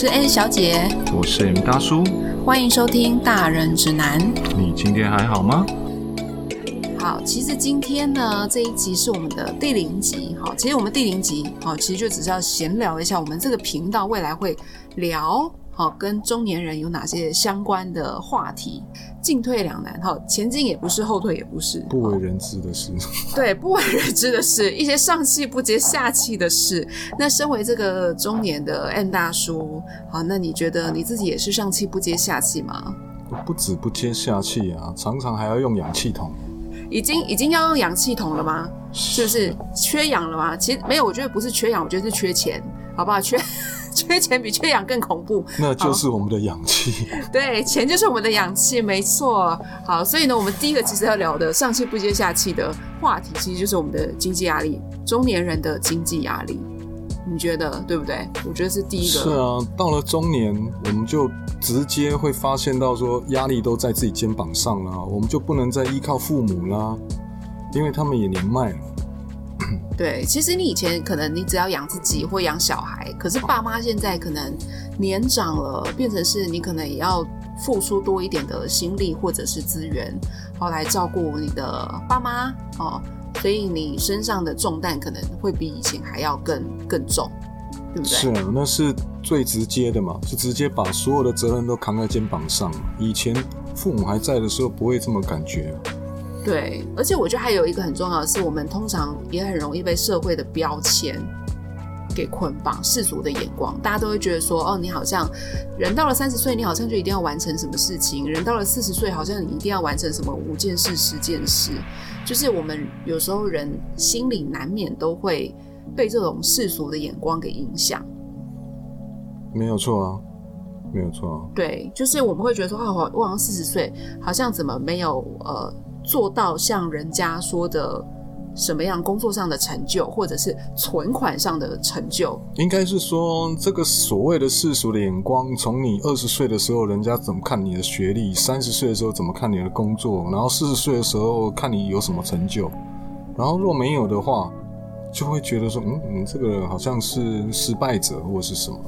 是 N 小姐，我是 M 大叔，欢迎收听《大人指南》。你今天还好吗？好，其实今天呢这一集是我们的第零集。好，其实我们第零集，好，其实就只是要闲聊一下，我们这个频道未来会聊。好，跟中年人有哪些相关的话题？进退两难，哈，前进也不是，后退也不是，不为人知的事。对，不为人知的事，一些上气不接下气的事。那身为这个中年的 N 大叔，好，那你觉得你自己也是上气不接下气吗？不止不接下气啊，常常还要用氧气筒。已经已经要用氧气筒了吗？是不是缺氧了吗？其实没有，我觉得不是缺氧，我觉得是缺钱，好不好？缺。缺钱比缺氧更恐怖，那就是我们的氧气。对，钱就是我们的氧气，没错。好，所以呢，我们第一个其实要聊的上气不接下气的话题，其实就是我们的经济压力，中年人的经济压力。你觉得对不对？我觉得是第一个。是啊，到了中年，我们就直接会发现到说，压力都在自己肩膀上了，我们就不能再依靠父母啦，因为他们也年迈了。对，其实你以前可能你只要养自己或养小孩，可是爸妈现在可能年长了，变成是你可能也要付出多一点的心力或者是资源，好来照顾你的爸妈哦，所以你身上的重担可能会比以前还要更更重，对不对？是啊，那是最直接的嘛，是直接把所有的责任都扛在肩膀上。以前父母还在的时候，不会这么感觉。对，而且我觉得还有一个很重要的是，我们通常也很容易被社会的标签给捆绑，世俗的眼光，大家都会觉得说，哦，你好像人到了三十岁，你好像就一定要完成什么事情；人到了四十岁，好像你一定要完成什么五件事、十件事。就是我们有时候人心里难免都会被这种世俗的眼光给影响。没有错啊，没有错啊。对，就是我们会觉得说，哦，我好像四十岁，好像怎么没有呃。做到像人家说的什么样工作上的成就，或者是存款上的成就，应该是说这个所谓的世俗的眼光，从你二十岁的时候，人家怎么看你的学历；三十岁的时候怎么看你的工作；然后四十岁的时候看你有什么成就。然后若没有的话，就会觉得说，嗯，你这个好像是失败者或是什么。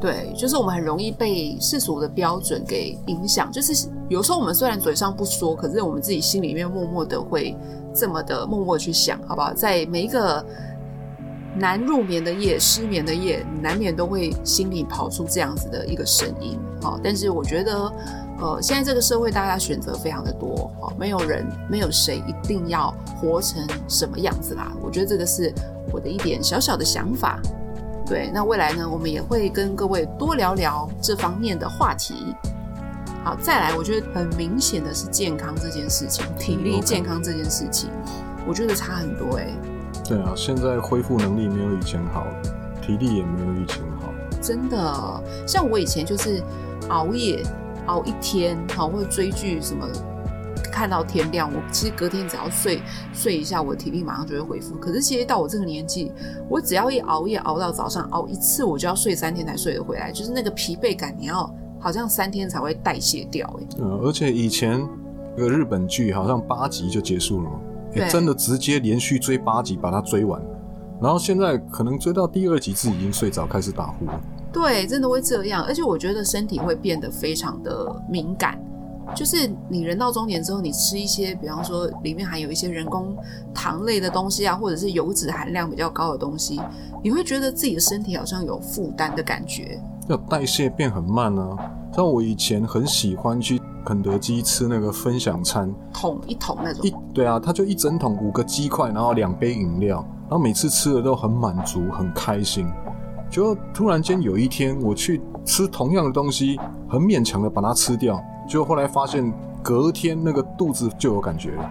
对，就是我们很容易被世俗的标准给影响。就是有时候我们虽然嘴上不说，可是我们自己心里面默默的会这么的默默去想，好不好？在每一个难入眠的夜、失眠的夜，难免都会心里跑出这样子的一个声音。好，但是我觉得，呃，现在这个社会大家选择非常的多，好，没有人没有谁一定要活成什么样子啦。我觉得这个是我的一点小小的想法。对，那未来呢，我们也会跟各位多聊聊这方面的话题。好，再来，我觉得很明显的是健康这件事情，体力健康这件事情，我觉得差很多哎。对啊，现在恢复能力没有以前好，体力也没有以前好。真的，像我以前就是熬夜熬一天，好或者追剧什么。看到天亮，我其实隔天只要睡睡一下，我的体力马上就会恢复。可是其实到我这个年纪，我只要一熬夜熬到早上，熬一次我就要睡三天才睡得回来，就是那个疲惫感，你要好像三天才会代谢掉。哎，嗯，而且以前那个日本剧好像八集就结束了嘛，真的直接连续追八集把它追完，然后现在可能追到第二集自己已经睡着开始打呼了。对，真的会这样，而且我觉得身体会变得非常的敏感。就是你人到中年之后，你吃一些，比方说里面含有一些人工糖类的东西啊，或者是油脂含量比较高的东西，你会觉得自己的身体好像有负担的感觉，要代谢变很慢啊。像我以前很喜欢去肯德基吃那个分享餐，桶一桶那种。一对啊，他就一整桶五个鸡块，然后两杯饮料，然后每次吃的都很满足，很开心。就突然间有一天我去吃同样的东西，很勉强的把它吃掉。就后来发现，隔天那个肚子就有感觉了，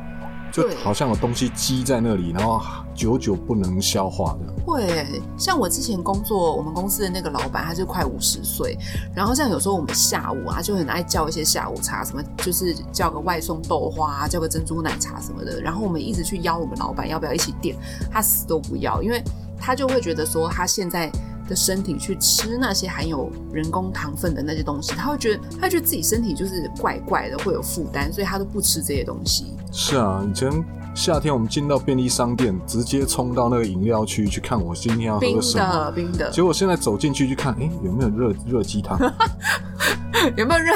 就好像有东西积在那里，然后久久不能消化的。会，像我之前工作，我们公司的那个老板，他就快五十岁，然后像有时候我们下午啊，就很爱叫一些下午茶，什么就是叫个外送豆花，叫个珍珠奶茶什么的，然后我们一直去邀我们老板要不要一起点，他死都不要，因为他就会觉得说他现在。的身体去吃那些含有人工糖分的那些东西，他会觉得他觉得自己身体就是怪怪的，会有负担，所以他都不吃这些东西。是啊，以前夏天我们进到便利商店，直接冲到那个饮料区去看我今天要喝什么。的冰的，结果现在走进去去看，哎、有没有热热鸡汤？有没有热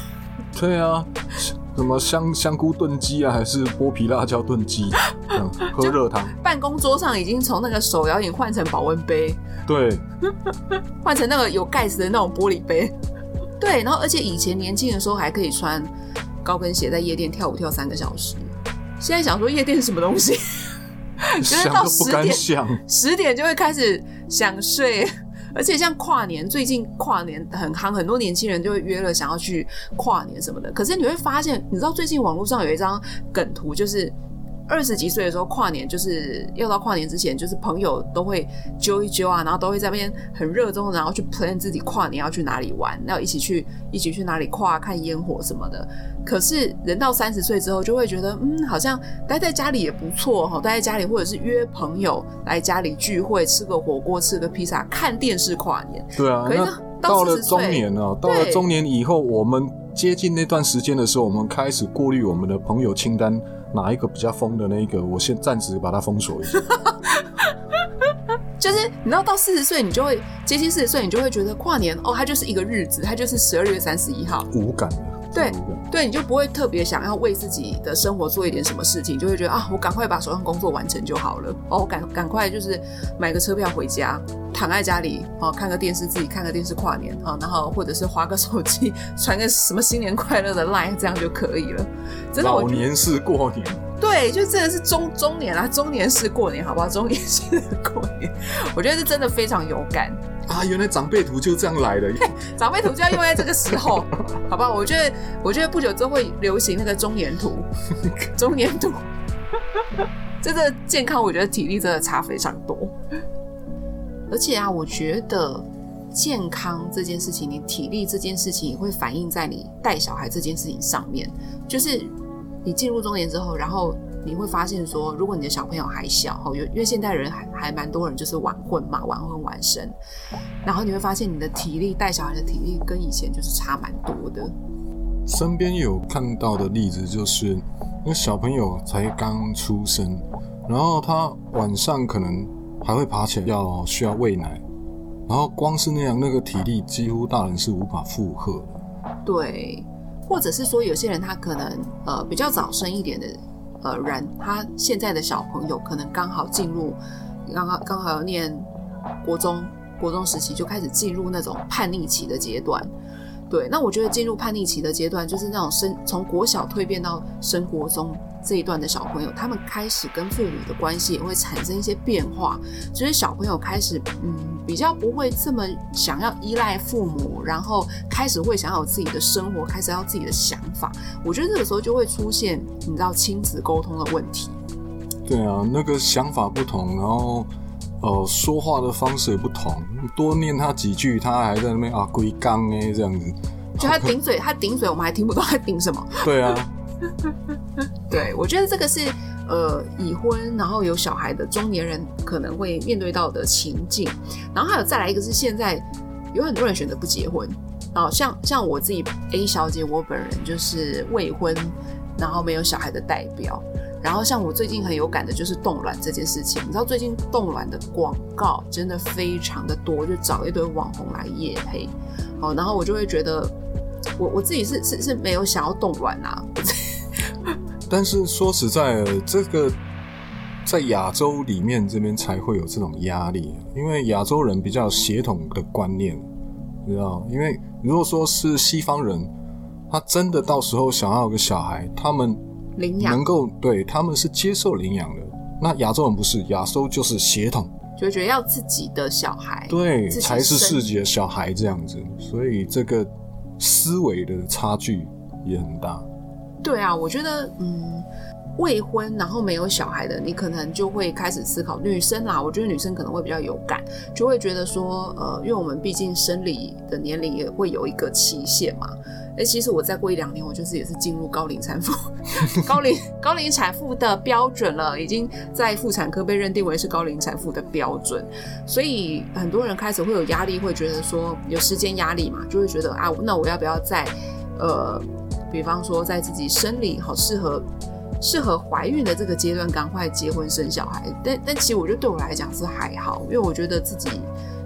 对啊，什么香香菇炖鸡啊，还是剥皮辣椒炖鸡？嗯，喝热汤。办公桌上已经从那个手摇饮换成保温杯，对，换成那个有盖子的那种玻璃杯。对，然后而且以前年轻的时候还可以穿高跟鞋在夜店跳舞跳三个小时，现在想说夜店是什么东西，觉得到十点敢想。十点就会开始想睡。而且像跨年，最近跨年很夯，很多年轻人就会约了想要去跨年什么的。可是你会发现，你知道最近网络上有一张梗图，就是二十几岁的时候跨年，就是要到跨年之前，就是朋友都会揪一揪啊，然后都会在那边很热衷，然后去 plan 自己跨年要去哪里玩，要一起去一起去哪里跨看烟火什么的。可是人到三十岁之后，就会觉得，嗯，好像待在家里也不错哈，待在家里或者是约朋友来家里聚会，吃个火锅，吃个披萨，看电视跨年。对啊，可是到了中年了，到了中年以后，我们接近那段时间的时候，我们开始过滤我们的朋友清单，哪一个比较疯的那一个，我先暂时把它封锁一下。就是你知道，到四十岁，你就会接近四十岁，你就会觉得跨年哦，它就是一个日子，它就是十二月三十一号。无感了，对无感。对，你就不会特别想要为自己的生活做一点什么事情，就会觉得啊，我赶快把手上工作完成就好了。哦，我赶赶快就是买个车票回家，躺在家里哦，看个电视，自己看个电视跨年啊、哦，然后或者是划个手机，传个什么新年快乐的 line，这样就可以了。真的，老年是过年，对，就真的是中中年啦，中年式过年，好不好？中年式的过年，我觉得是真的非常有感。啊，原来长辈图就这样来的。长辈图就要用在这个时候，好不好？我觉得，我觉得不久之后会流行那个中年图，中年图。这个健康，我觉得体力真的差非常多。而且啊，我觉得健康这件事情，你体力这件事情，也会反映在你带小孩这件事情上面。就是你进入中年之后，然后你会发现说，如果你的小朋友还小，哦，有因为现代人还还蛮多人就是晚婚嘛，晚婚晚生，然后你会发现你的体力带小孩的体力跟以前就是差蛮多的。身边有看到的例子就是，那小朋友才刚出生，然后他晚上可能还会爬起来要需要喂奶，然后光是那样，那个体力几乎大人是无法负荷的。对，或者是说有些人他可能呃比较早生一点的呃人，他现在的小朋友可能刚好进入刚刚刚好要念国中，国中时期就开始进入那种叛逆期的阶段。对，那我觉得进入叛逆期的阶段，就是那种升从国小蜕变到升国中这一段的小朋友，他们开始跟父母的关系也会产生一些变化，就是小朋友开始嗯比较不会这么想要依赖父母，然后开始会想要有自己的生活，开始要自己的想法。我觉得这个时候就会出现你知道亲子沟通的问题。对啊，那个想法不同，然后呃说话的方式也不同，多念他几句，他还在那边啊龟缸哎这样子。就他顶嘴，他顶嘴，我们还听不懂他顶什么。对啊，对，我觉得这个是呃已婚然后有小孩的中年人可能会面对到的情境，然后还有再来一个是现在有很多人选择不结婚，哦，像像我自己 A 小姐，我本人就是未婚，然后没有小孩的代表。然后像我最近很有感的就是冻卵这件事情，你知道最近冻卵的广告真的非常的多，就找一堆网红来夜配，好，然后我就会觉得我我自己是是是没有想要冻卵啊，但是说实在的，这个在亚洲里面这边才会有这种压力，因为亚洲人比较协同的观念，你知道？因为如果说是西方人，他真的到时候想要有个小孩，他们领养能够对他们是接受领养的。那亚洲人不是，亚洲就是血统，就觉得要自己的小孩，对，才是生自己的小孩这样子，所以这个思维的差距也很大。对啊，我觉得嗯，未婚然后没有小孩的，你可能就会开始思考女生啦。我觉得女生可能会比较有感，就会觉得说，呃，因为我们毕竟生理的年龄也会有一个期限嘛。哎，其实我再过一两年，我就是也是进入高龄产妇，高龄高龄产妇的标准了，已经在妇产科被认定为是高龄产妇的标准，所以很多人开始会有压力，会觉得说有时间压力嘛，就会觉得啊，那我要不要在呃，比方说在自己生理好适合适合怀孕的这个阶段赶快结婚生小孩。但但其实我觉得对我来讲是还好，因为我觉得自己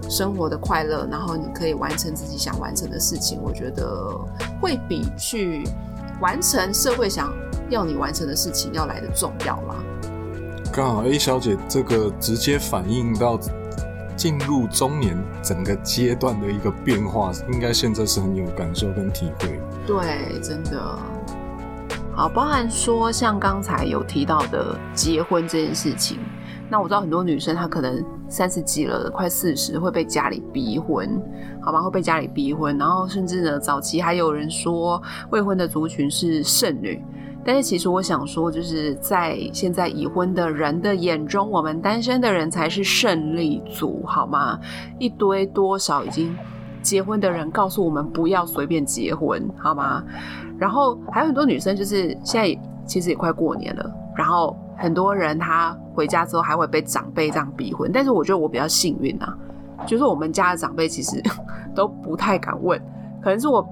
生活的快乐，然后你可以完成自己想完成的事情，我觉得会比去完成社会想要你完成的事情要来的重要啦。刚好 A 小姐这个直接反映到进入中年整个阶段的一个变化，应该现在是很有感受跟体会。对，真的。好，包含说像刚才有提到的结婚这件事情，那我知道很多女生她可能三十几了，快四十会被家里逼婚，好吗？会被家里逼婚，然后甚至呢，早期还有人说未婚的族群是剩女。但是其实我想说，就是在现在已婚的人的眼中，我们单身的人才是胜利组，好吗？一堆多少已经结婚的人告诉我们不要随便结婚，好吗？然后还有很多女生，就是现在其实也快过年了，然后很多人他回家之后还会被长辈这样逼婚，但是我觉得我比较幸运啊，就是我们家的长辈其实 都不太敢问，可能是我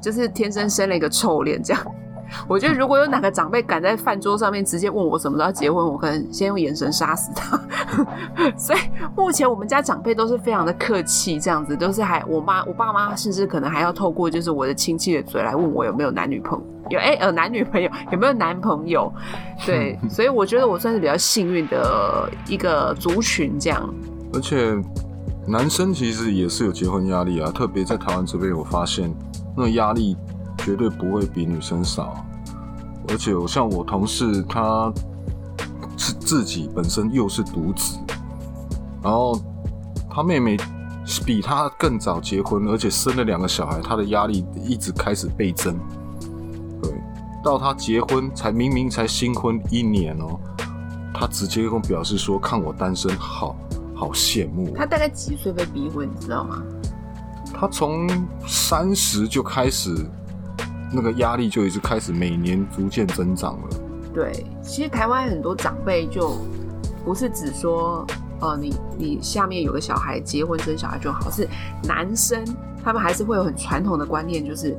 就是天生生了一个臭脸这样。我觉得如果有哪个长辈敢在饭桌上面直接问我什么时候结婚，我可能先用眼神杀死他。所以目前我们家长辈都是非常的客气，这样子都是还我妈我爸妈甚至可能还要透过就是我的亲戚的嘴来问我有没有男女朋友，哎呃男女朋友有没有男朋友？对，所以我觉得我算是比较幸运的一个族群这样。而且男生其实也是有结婚压力啊，特别在台湾这边，我发现那种压力。绝对不会比女生少，而且像我同事，他是自己本身又是独子，然后他妹妹比他更早结婚，而且生了两个小孩，他的压力一直开始倍增。对，到他结婚才明明才新婚一年哦，他直接跟我表示说，看我单身，好好羡慕。他大概几岁被逼婚，你知道吗？他从三十就开始。那个压力就已经开始每年逐渐增长了。对，其实台湾很多长辈就不是只说，呃，你你下面有个小孩结婚生小孩就好，是男生他们还是会有很传统的观念，就是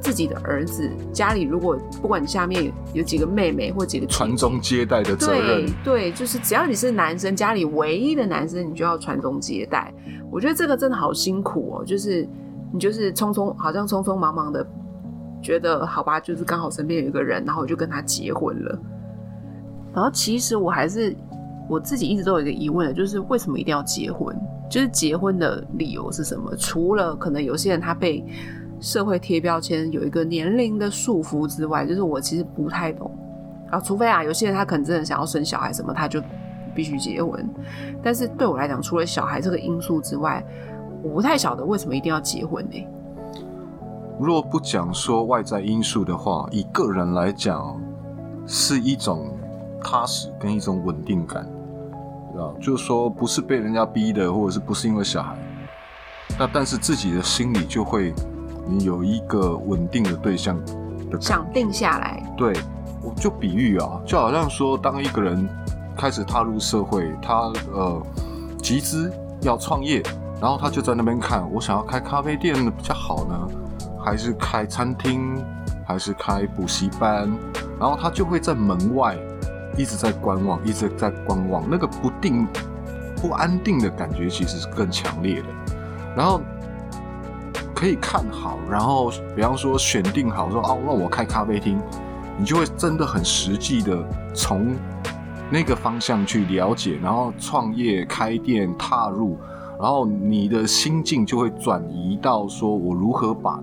自己的儿子家里如果不管你下面有几个妹妹或几个传宗接代的责任，对对，就是只要你是男生，家里唯一的男生，你就要传宗接代。我觉得这个真的好辛苦哦，就是你就是匆匆好像匆匆忙忙的。觉得好吧，就是刚好身边有一个人，然后我就跟他结婚了。然后其实我还是我自己一直都有一个疑问的，就是为什么一定要结婚？就是结婚的理由是什么？除了可能有些人他被社会贴标签，有一个年龄的束缚之外，就是我其实不太懂。啊，除非啊，有些人他可能真的想要生小孩什么，他就必须结婚。但是对我来讲，除了小孩这个因素之外，我不太晓得为什么一定要结婚呢？若不讲说外在因素的话，以个人来讲，是一种踏实跟一种稳定感，啊，就是说不是被人家逼的，或者是不是因为小孩，那但是自己的心里就会，你有一个稳定的对象的想定下来。对，我就比喻啊，就好像说，当一个人开始踏入社会，他呃集资要创业，然后他就在那边看，我想要开咖啡店比较好呢。还是开餐厅，还是开补习班，然后他就会在门外一直在观望，一直在观望，那个不定、不安定的感觉其实是更强烈的。然后可以看好，然后比方说选定好说哦，那我开咖啡厅，你就会真的很实际的从那个方向去了解，然后创业开店踏入，然后你的心境就会转移到说我如何把。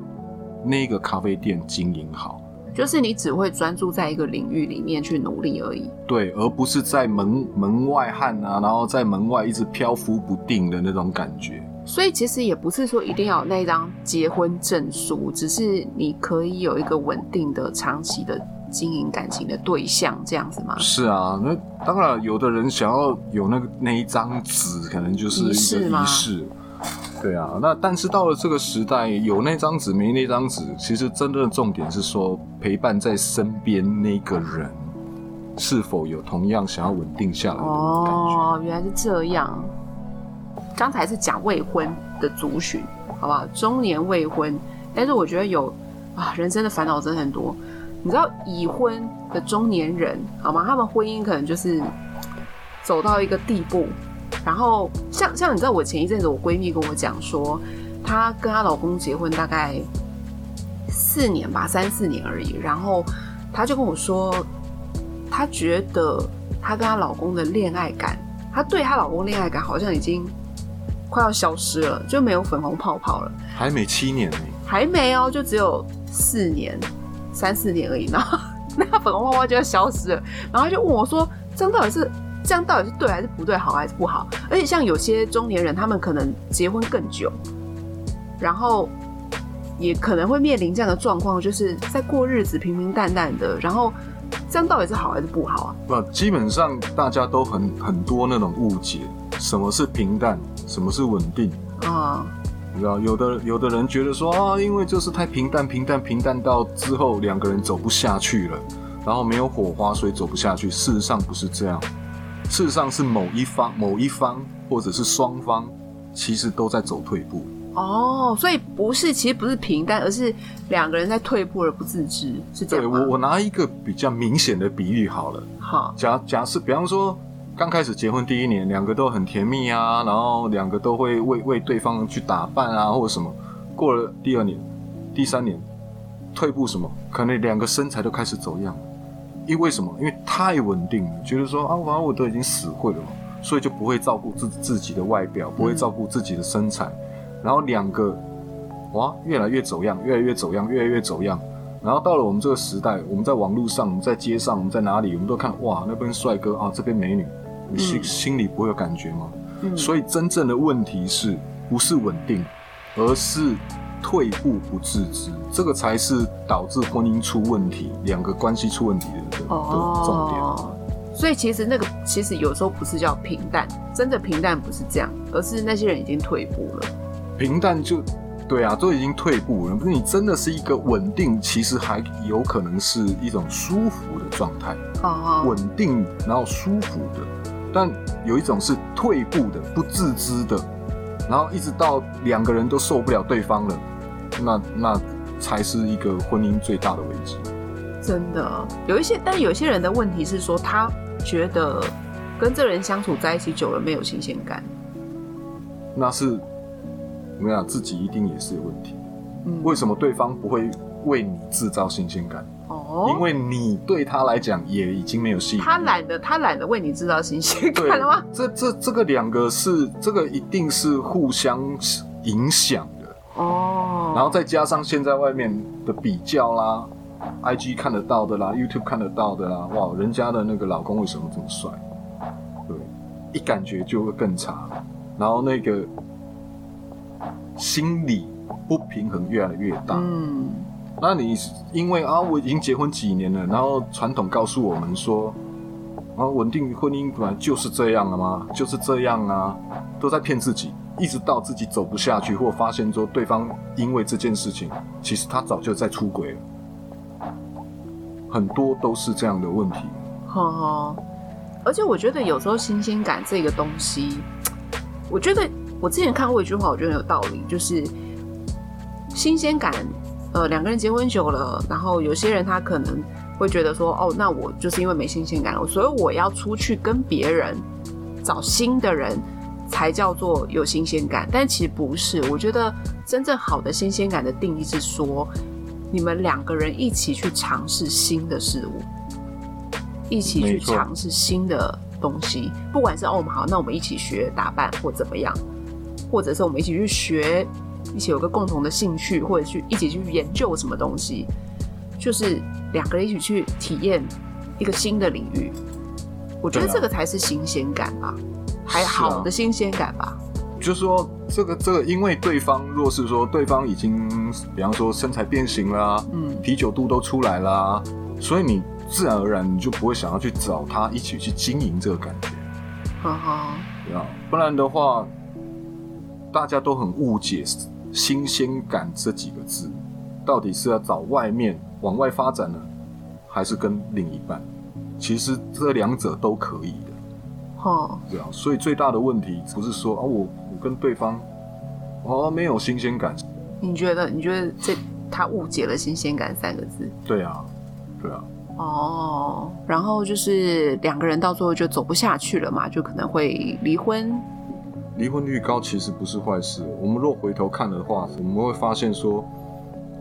那个咖啡店经营好，就是你只会专注在一个领域里面去努力而已。对，而不是在门门外汉啊，然后在门外一直漂浮不定的那种感觉。所以其实也不是说一定要有那张结婚证书，只是你可以有一个稳定的、长期的经营感情的对象，这样子吗？是啊，那当然，有的人想要有那个那一张纸，可能就是一个仪式。对啊，那但是到了这个时代，有那张纸没那张纸，其实真正的重点是说陪伴在身边那个人是否有同样想要稳定下来的感觉。哦，原来是这样。刚才是讲未婚的族群，好不好？中年未婚，但是我觉得有啊，人生的烦恼真的很多。你知道已婚的中年人好吗？他们婚姻可能就是走到一个地步，然后像像你知道，我前一阵子我闺蜜跟我讲说，她跟她老公结婚大概四年吧，三四年而已，然后她就跟我说，她觉得她跟她老公的恋爱感，她对她老公恋爱感好像已经快要消失了，就没有粉红泡泡了。还没七年呢，还没哦，就只有四年、三四年而已，然后 那粉红泡泡就要消失了，然后她就问我说：“这样到底是这样到底是对还是不对，好还是不好？”而且像有些中年人，他们可能结婚更久，然后也可能会面临这样的状况，就是在过日子平平淡淡的，然后这样到底是好还是不好啊？不，基本上大家都很很多那种误解，什么是平淡，什么是稳定。啊、你知道，有的有的人觉得说啊，因为就是太平淡，平淡平淡到之后两个人走不下去了，然后没有火花，所以走不下去。事实上不是这样，事实上是某一方、某一方或者是双方，其实都在走退步。哦，所以不是，其实不是平淡，而是两个人在退步而不自知，是这样？对我，我拿一个比较明显的比喻好了，好，假假设，比方说刚开始结婚第一年，两个都很甜蜜啊，然后两个都会为为对方去打扮啊，或者什么。过了第二年、第三年，退步什么？可能两个身材都开始走样了。因为什么？因为太稳定了，觉得说啊，反正我都已经死会了嘛，所以就不会照顾自自己的外表，不会照顾自己的身材，然后两个哇，越来越走样，越来越走样，越来越走样。然后到了我们这个时代，我们在网络上，我们在街上，我们在哪里，我们都看哇，那边帅哥啊，这边美女，你心、嗯心里不会有感觉吗？嗯，所以真正的问题是不是稳定，而是退步不自知，这个才是导致婚姻出问题、两个关系出问题的的的重点。哦，所以其实那个其实有时候不是叫平淡，真的平淡不是这样，而是那些人已经退步了。平淡就对啊，都已经退步了。不是你真的是一个稳定，其实还有可能是一种舒服的状态，哦，稳定然后舒服的。但有一种是退步的、不自知的，然后一直到两个人都受不了对方了，那那才是一个婚姻最大的危机。真的有一些，但有些人的问题是说，他觉得跟这人相处在一起久了没有新鲜感。那是我跟你讲，自己一定也是有问题。嗯，为什么对方不会为你制造新鲜感？哦，因为你对他来讲也已经没有吸引力。他懒得，他懒得为你制造新鲜对感了吗？这这这个两个是这个一定是互相影响的，哦，然后再加上现在外面的比较啦，IG 看得到的啦，YouTube 看得到的啦，哇，人家的那个老公为什么这么帅？对，一感觉就会更差，然后那个心理不平衡越来越大。嗯，那你因为啊，我已经结婚几年了，然后传统告诉我们说，啊，稳定婚姻本来就是这样了吗？就是这样啊，都在骗自己，一直到自己走不下去，或发现说对方因为这件事情，其实他早就在出轨了，很多都是这样的问题。哈哈。而且我觉得有时候新鲜感这个东西，我觉得我之前看过一句话，我觉得很有道理，就是新鲜感。呃，两个人结婚久了，然后有些人他可能会觉得说，哦，那我就是因为没新鲜感了，所以我要出去跟别人找新的人，才叫做有新鲜感。但其实不是，我觉得真正好的新鲜感的定义是说，你们两个人一起去尝试新的事物，一起去尝试新的东西，不管是哦，我们好，那我们一起学打扮或怎么样，或者是我们一起去学，一起有个共同的兴趣，或者去一起去研究什么东西，就是两个人一起去体验一个新的领域。我觉得这个才是新鲜感吧，还好的新鲜感吧。就是说，这个这个，因为对方若是说对方已经，比方说身材变形啦、嗯，啤酒肚都出来啦，所以你自然而然你就不会想要去找他一起去经营这个感觉。哈哈，对啊，不然的话，大家都很误解“新鲜感”这几个字，到底是要找外面往外发展呢，还是跟另一半？其实这两者都可以的，哈，对啊。所以最大的问题不是说啊，我我跟对方哦没有新鲜感，你觉得？你觉得这他误解了“新鲜感”三个字？对啊，对啊，哦，然后就是两个人到最后就走不下去了嘛，就可能会离婚。离婚率高其实不是坏事。我们若回头看的话，我们会发现说，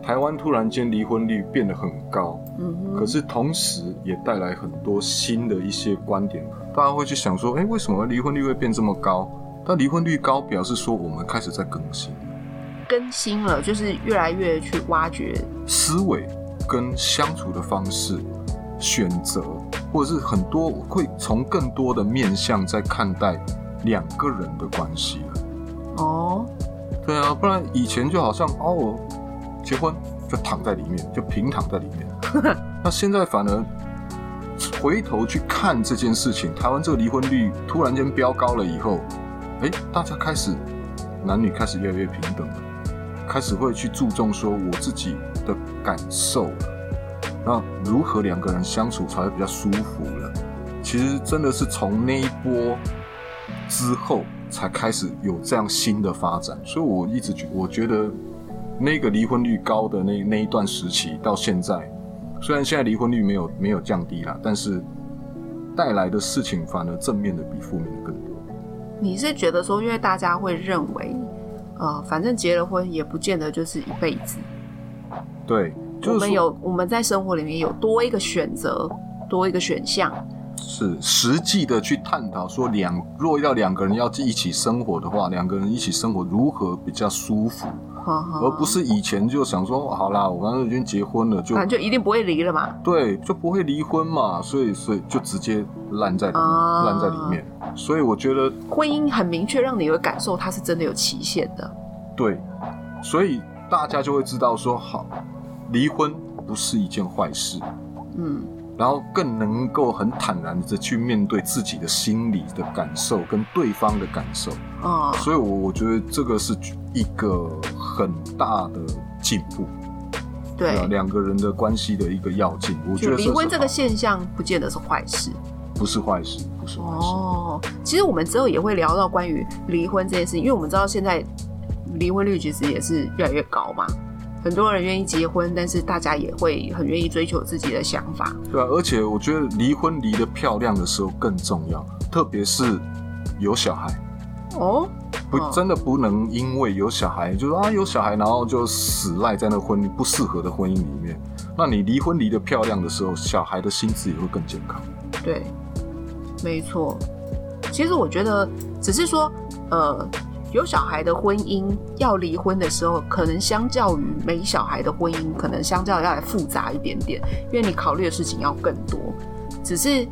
台湾突然间离婚率变得很高，嗯，可是同时也带来很多新的一些观点，大家会去想说，哎、为什么离婚率会变这么高？但离婚率高表示说我们开始在更新更新了，就是越来越去挖掘。思维跟相处的方式、选择，或者是很多会从更多的面向在看待两个人的关系了。哦，对啊，不然以前就好像哦，我结婚就躺在里面，就平躺在里面。那现在反而回头去看这件事情，台湾这个离婚率突然间飙高了以后，哎，大家开始男女开始越来越平等了，开始会去注重说我自己的感受了，那如何两个人相处才会比较舒服了？其实真的是从那一波之后才开始有这样新的发展，所以我一直觉我觉得那个离婚率高的那那一段时期到现在，虽然现在离婚率没有没有降低啦，但是带来的事情反而正面的比负面的更多。你是觉得说，因为大家会认为，呃，反正结了婚也不见得就是一辈子。对，我就是我们有我们在生活里面有多一个选择，多一个选项。是实际的去探讨说两若要两个人要一起生活的话，两个人一起生活如何比较舒服，而不是以前就想说好啦，我反正已经结婚了，就反正就一定不会离了嘛。对，就不会离婚嘛，所以所以就直接烂在里面，啊烂在里面。所以我觉得婚姻很明确让你有感受，它是真的有期限的。对，所以大家就会知道说，好，离婚不是一件坏事，嗯，然后更能够很坦然的去面对自己的心理的感受跟对方的感受。啊、所以我，我觉得这个是一个很大的进步，对啊，两个人的关系的一个要进。我觉得离婚这个现象，不见得是坏事。不是坏事，不是坏事。哦，其实我们之后也会聊到关于离婚这件事情，因为我们知道现在离婚率其实也是越来越高嘛，很多人愿意结婚，但是大家也会很愿意追求自己的想法。对啊，而且我觉得离婚离得漂亮的时候更重要，特别是有小孩，哦，不嗯真的不能因为有小孩，就说啊有小孩，然后就死赖在那婚姻不适合的婚姻里面。那你离婚离得漂亮的时候，小孩的心智也会更健康。对，没错。其实我觉得，只是说，呃，有小孩的婚姻要离婚的时候，可能相较于没小孩的婚姻，可能相较要来复杂一点点，因为你考虑的事情要更多。只是，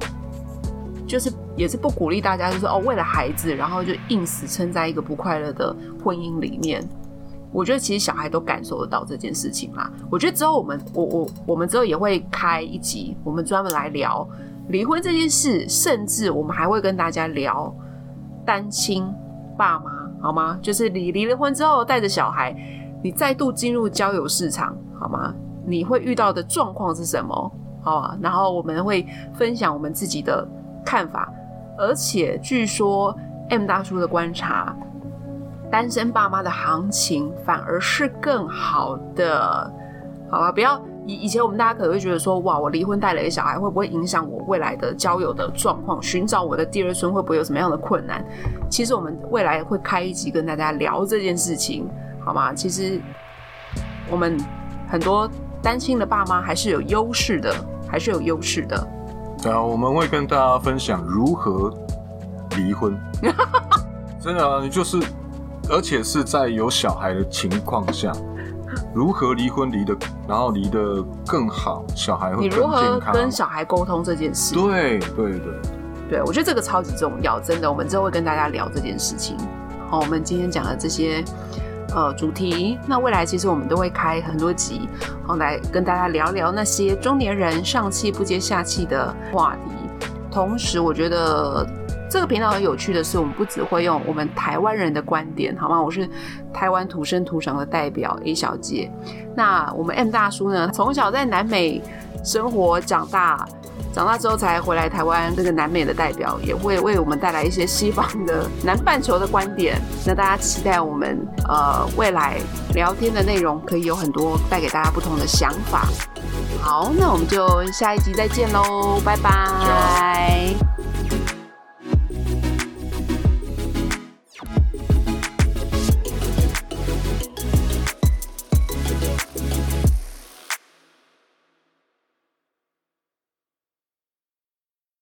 就是也是不鼓励大家，就是哦，为了孩子，然后就硬死撑在一个不快乐的婚姻里面。我觉得其实小孩都感受得到这件事情啦。我觉得之后我们我我我们之后也会开一集，我们专门来聊离婚这件事，甚至我们还会跟大家聊单亲爸妈，好吗？就是你离了婚之后带着小孩，你再度进入交友市场，好吗？你会遇到的状况是什么？好啊，然后我们会分享我们自己的看法，而且据说 M 大叔的观察，单身爸妈的行情反而是更好的，好吧？不要以以前我们大家可能会觉得说，哇，我离婚带了一个小孩，会不会影响我未来的交友的状况？寻找我的第二春会不会有什么样的困难？其实我们未来会开一集跟大家聊这件事情，好吗？其实我们很多单亲的爸妈还是有优势的，还是有优势的。对啊，我们会跟大家分享如何离婚。真的啊，你就是，而且是在有小孩的情况下，如何离婚离的，然后离得更好，小孩会你如何。跟小孩沟通这件事？对对对，对，我觉得这个超级重要，真的。我们之后会跟大家聊这件事情。好，我们今天讲的这些呃主题，那未来其实我们都会开很多集，好来跟大家聊聊那些中年人上气不接下气的话题。同时，我觉得这个频道很有趣的是，我们不只会用我们台湾人的观点，好吗？我是台湾土生土长的代表 A 小姐。那我们 M 大叔呢，从小在南美生活长大，长大之后才回来台湾，这个南美的代表也会为我们带来一些西方的南半球的观点。那大家期待我们呃未来聊天的内容可以有很多带给大家不同的想法。好，那我们就下一集再见喽，拜拜。